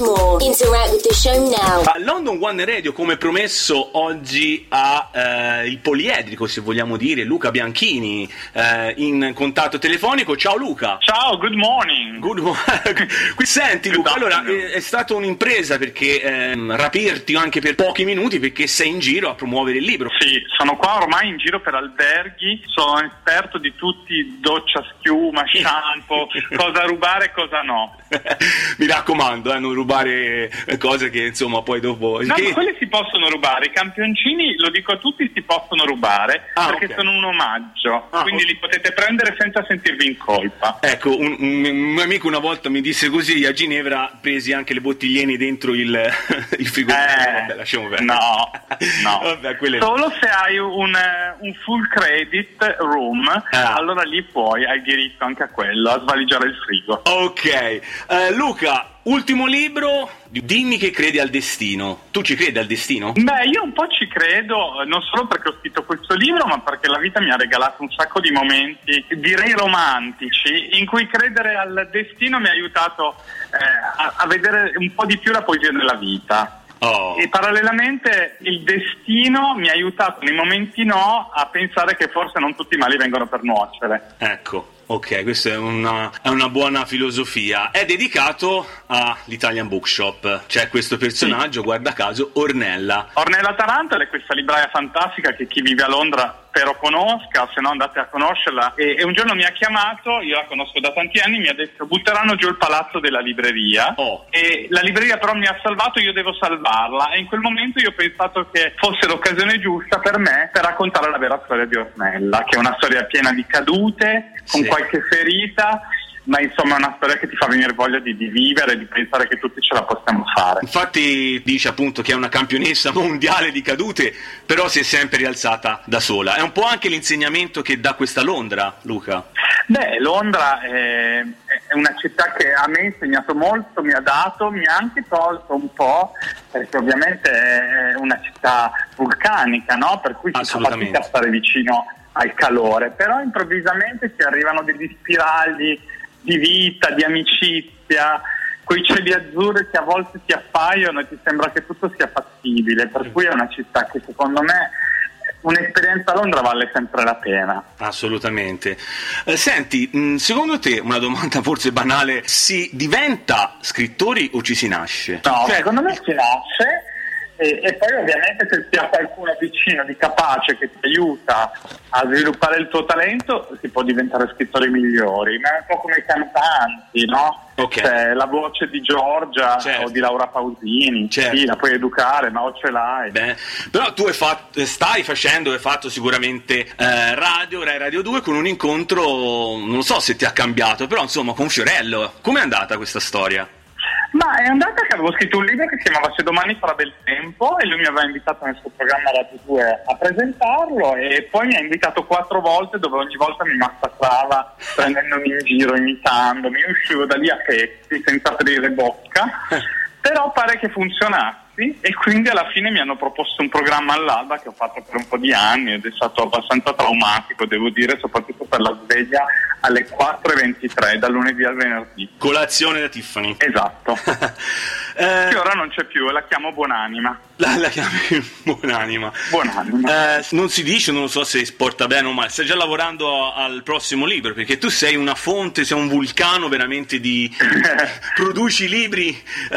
Explore. Interact with the show now. A London One Radio, come promesso, oggi ha eh, il poliedrico, se vogliamo dire, Luca Bianchini eh, in contatto telefonico. Ciao Luca. Ciao, good morning. Good morning. Qui senti Luca, allora è, è stata un'impresa perché ehm, rapirti anche per pochi minuti perché sei in giro a promuovere il libro. Sì, sono qua ormai in giro per alberghi, sono esperto di tutti, doccia, schiuma, shampoo, cosa rubare e cosa no. Mi raccomando, eh, non rubare eh, cose che insomma poi dopo... No, che- ma quelli si possono rubare, i campioncini, lo dico a tutti, si possono rubare Ah, perché ok. sono un omaggio, Ah, quindi ok. li potete prendere senza sentirvi in colpa. Ecco, un, un- un mio amico una volta mi disse così, a Ginevra presi anche le bottigliene dentro il, il frigorifero. Eh, Vabbè, lasciamo perdere. no, no. Vabbè, quelle... Solo se hai un, eh, un full credit room, Ah. allora lì puoi, hai diritto anche a quello, a svaligiare il frigo. Ok, Eh, Luca, ultimo libro, dimmi che credi al destino. Tu ci credi al destino? Beh, io un po' ci credo, non solo perché ho scritto questo libro, ma perché la vita mi ha regalato un sacco di momenti, direi romantici, in cui credere al destino mi ha aiutato eh, a, a vedere un po' di più la poesia della vita. Oh. E parallelamente il destino mi ha aiutato nei momenti no a pensare che forse non tutti i mali vengono per nuocere. Ecco, ok, questa è una, è una buona filosofia. È dedicato all'Italian Bookshop. C'è questo personaggio, guarda caso, Ornella. Ornella Tarantula è questa libraia fantastica che chi vive a Londra spero conosca, se no andate a conoscerla. E, e un giorno mi ha chiamato, io la conosco da tanti anni, mi ha detto butteranno giù il palazzo della libreria. Oh. E la libreria però mi ha salvato, io devo salvarla. E in quel momento io ho pensato che fosse l'occasione giusta per me per raccontare la vera storia di Ornella, che è una storia piena di cadute, con Sì. qualche ferita. Ma insomma è una storia che ti fa venire voglia di, di vivere, di pensare che tutti ce la possiamo fare. Infatti dice appunto che è una campionessa mondiale di cadute, però si è sempre rialzata da sola. È un po' anche l'insegnamento che dà questa Londra, Luca. Beh, Londra è, è una città che a me ha insegnato molto, mi ha dato, mi ha anche tolto un po', perché ovviamente è una città vulcanica, no? per cui si fa fatica a stare vicino al calore, però improvvisamente ti arrivano degli spiragli di vita, di amicizia, quei cieli azzurri che a volte ti appaiono e ti sembra che tutto sia fattibile, per cui è una città che secondo me un'esperienza a Londra vale sempre la pena. Assolutamente. Eh, senti, mh, secondo te, una domanda forse banale, si diventa scrittori o ci si nasce? No, Cioè, secondo me si nasce e, e poi ovviamente se si ha qualcuno vicino di capace che ti aiuta a sviluppare il tuo talento si può diventare scrittori migliori, ma è un po' come i cantanti, no? Ok. Cioè, la voce di Giorgia Certo. o di Laura Pausini, Certo. sì, la puoi educare, ma o ce l'hai. Beh, però tu hai fatto- stai facendo, hai fatto sicuramente eh, radio, Rai Radio 2 con un incontro, non so se ti ha cambiato, però insomma con Fiorello. Com'è andata questa storia? Ma è andata che avevo scritto un libro che si chiamava Se domani farà del tempo e lui mi aveva invitato nel suo programma Radio 2 a presentarlo e poi mi ha invitato quattro volte dove ogni volta mi massacrava prendendomi in giro, imitandomi, io uscivo da lì a pezzi senza aprire bocca, però pare che funzionassi e quindi alla fine mi hanno proposto un programma all'alba che ho fatto per un po' di anni ed è stato abbastanza traumatico, devo dire, soprattutto per la sveglia alle 4.23 dal lunedì al venerdì. Colazione da Tiffany. Esatto. Eh, Che ora non c'è più, la chiamo Buonanima. La, la chiami buonanima. Buonanima. Eh, non si dice, non lo so se porta bene o male, stai già lavorando al prossimo libro perché tu sei una fonte, sei un vulcano veramente di... produci libri eh,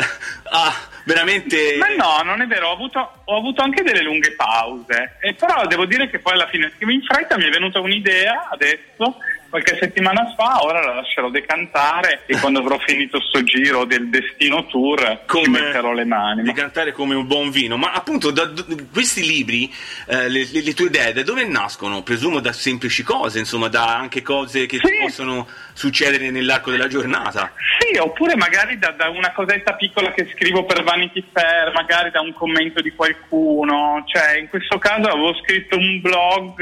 ah, veramente... Ma no, non è vero, ho avuto, ho avuto anche delle lunghe pause, e però devo dire che poi alla fine scrivo in fretta, mi è venuta un'idea adesso, qualche settimana fa, ora la lascerò decantare e quando avrò finito sto giro del Destino Tour ci metterò le mani. di cantare come un buon vino ma appunto da, da- questi libri eh, le, le- le tue idee da dove nascono? presumo da semplici cose insomma da anche cose che Sì. possono succedere nell'arco della giornata Sì, oppure magari da, da una cosetta piccola che scrivo per Vanity Fair, magari da un commento di qualcuno. Cioè, in questo caso avevo scritto un blog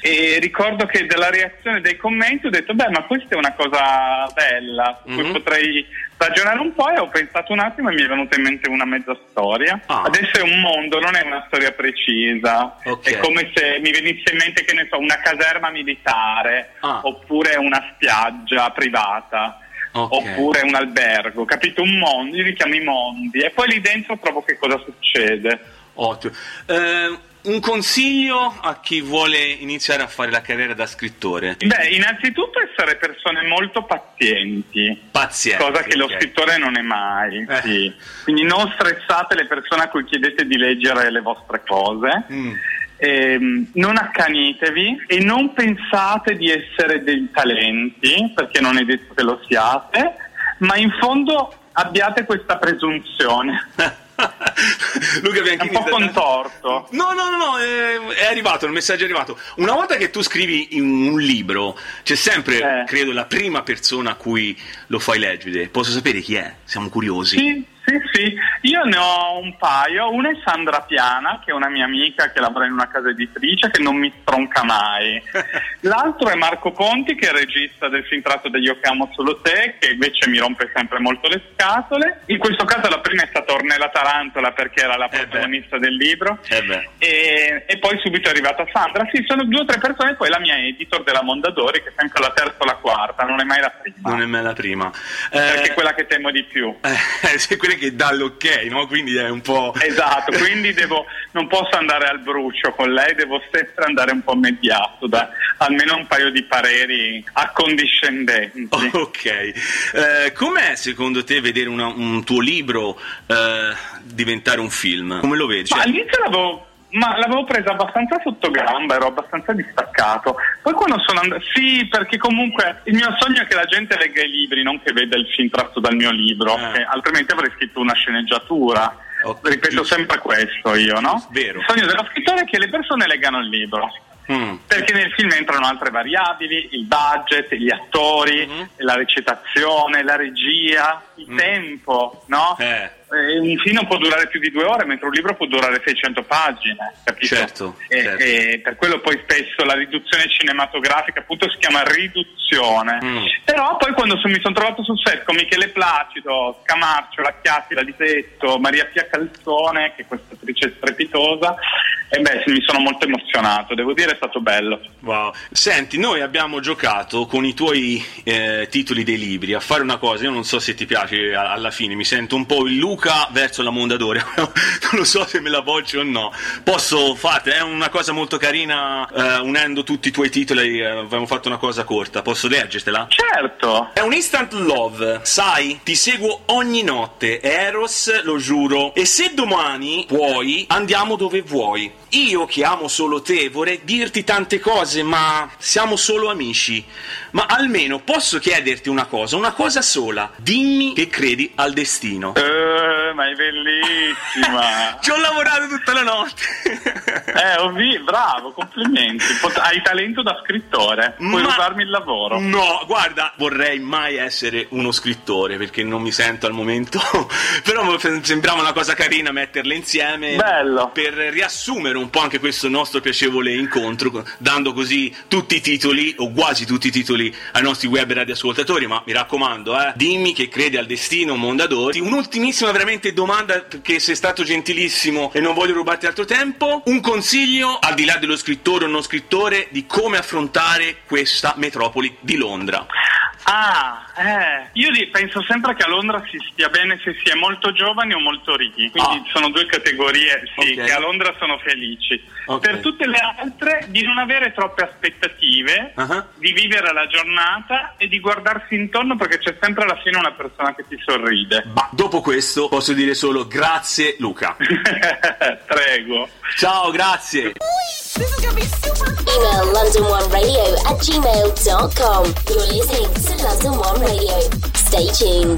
e ricordo che dalla reazione dei commenti ho detto, beh, ma questa è una cosa bella, Mhm. potrei ragionare un po' e ho pensato un attimo e mi è venuta in mente una mezza storia. Ah. Adesso è un mondo, non è una storia precisa. Ok. È come se mi venisse in mente, che ne so, una caserma militare Ah. oppure una spiaggia privata. okay. oppure un albergo, capito? Un mondo, io li chiamo i mondi e poi lì dentro trovo che cosa succede. Ottimo. Eh, un consiglio a chi vuole iniziare a fare la carriera da scrittore? Beh, innanzitutto essere persone molto pazienti. Pazienti. Cosa che okay. lo scrittore non è mai. Eh. Sì. Quindi non stressate le persone a cui chiedete di leggere le vostre cose. Mm. Eh, non accanitevi e non pensate di essere dei talenti, perché non è detto che lo siate, ma in fondo abbiate questa presunzione. Luca Bianchini è un po' contorto. No, no, no, no è, è, arrivato, il messaggio è arrivato. Una volta che tu scrivi un libro, c'è sempre, eh. credo, la prima persona a cui lo fai leggere. Posso sapere chi è? Siamo curiosi. Sì, sì, sì, io ne ho un paio. Una è Sandra Piana, che è una mia amica che lavora in una casa editrice che non mi stronca mai. L'altro è Marco Ponti, che è il regista del film tratto da Io che amo solo te, che invece mi rompe sempre molto le scatole. In questo caso la prima è stata Ornella Tarantola perché era la eh protagonista eh del libro. Eh e, e, poi subito è arrivata Sandra. Sì, sono due o tre persone, poi la mia editor della Mondadori, che è sempre la terza o la quarta, non è mai la prima. Non è mai la prima. Perché è quella che temo di più. Eh, quelle che dà l'ok, no? Quindi è un po'. Esatto, quindi devo, non posso andare al brucio con lei, devo sempre andare un po' mediato da almeno un paio di pareri accondiscendenti. Ok. Eh, com'è secondo te vedere una, un tuo libro eh, diventare un film? Come lo vedi? Ma all'inizio l'avevo ma l'avevo presa abbastanza sotto gamba, ero abbastanza distaccato. Poi quando sono andato... Sì, perché comunque il mio sogno è che la gente legga i libri, non che veda il film tratto dal mio libro, eh. altrimenti avrei scritto una sceneggiatura. Okay. Ripeto sempre questo io, no? Vero. Il sogno dello scrittore è che le persone leggano il libro. Mm. Perché nel film entrano altre variabili, il budget, gli attori, mm-hmm. la recitazione, la regia, il mm. tempo, no? Eh eh, un film può durare più di due ore, mentre un libro può durare 600 pagine, capito? Certo, e, certo. e per quello poi spesso la riduzione cinematografica appunto si chiama riduzione. Mm. Però poi quando mi sono trovato sul set con Michele Placido, Scamarcio, Lacchiatti, La Lisetto, Maria Pia Calzone, che è questa attrice strepitosa, e beh, mi sono molto emozionato, devo dire è stato bello. Wow. Senti, noi abbiamo giocato con i tuoi eh, titoli dei libri a fare una cosa, io non so se ti piace alla fine, mi sento un po' il Luca Luca verso la Mondadori. non lo so se me la voglio o no. Posso fate, è una cosa molto carina, eh, unendo tutti i tuoi titoli, eh, abbiamo fatto una cosa corta. Posso leggertela? Certo. È un instant love, sai? Ti seguo ogni notte, Eros, lo giuro. E se domani puoi, andiamo dove vuoi. Io che amo solo te vorrei dirti tante cose, ma siamo solo amici. Ma almeno posso chiederti una cosa, una cosa sola. Dimmi che credi al destino. Uh ma è bellissima! Ci ho lavorato tutta la notte! eh, visto, bravo, complimenti. Pot- hai talento da scrittore, puoi ma... usarmi il lavoro. No, guarda, vorrei mai essere uno scrittore perché non mi sento al momento, però sembrava una cosa carina metterle insieme. Bello! Per riassumere un po' anche questo nostro piacevole incontro, dando così tutti i titoli, o quasi tutti i titoli, ai nostri web radioascoltatori, ma mi raccomando, eh, dimmi che credi al destino Mondadori. Un'ultimissima veramente domanda perché sei stato gentilissimo e non voglio rubarti altro tempo. Un consiglio, al di là dello scrittore o non scrittore, di come affrontare questa metropoli di Londra. Ah, eh. Io penso sempre che a Londra si stia bene se si è molto giovani o molto ricchi. Quindi ah. sono due categorie, sì, okay. che a Londra sono felici. Okay. Per tutte le altre, di non avere troppe aspettative, uh-huh. di vivere la giornata e di guardarsi intorno perché c'è sempre alla fine una persona che ti sorride. Ma dopo questo posso dire solo grazie Luca. Prego. Ciao, grazie. Email london1radio at gmail.com. You're listening to London One Radio. Stay tuned.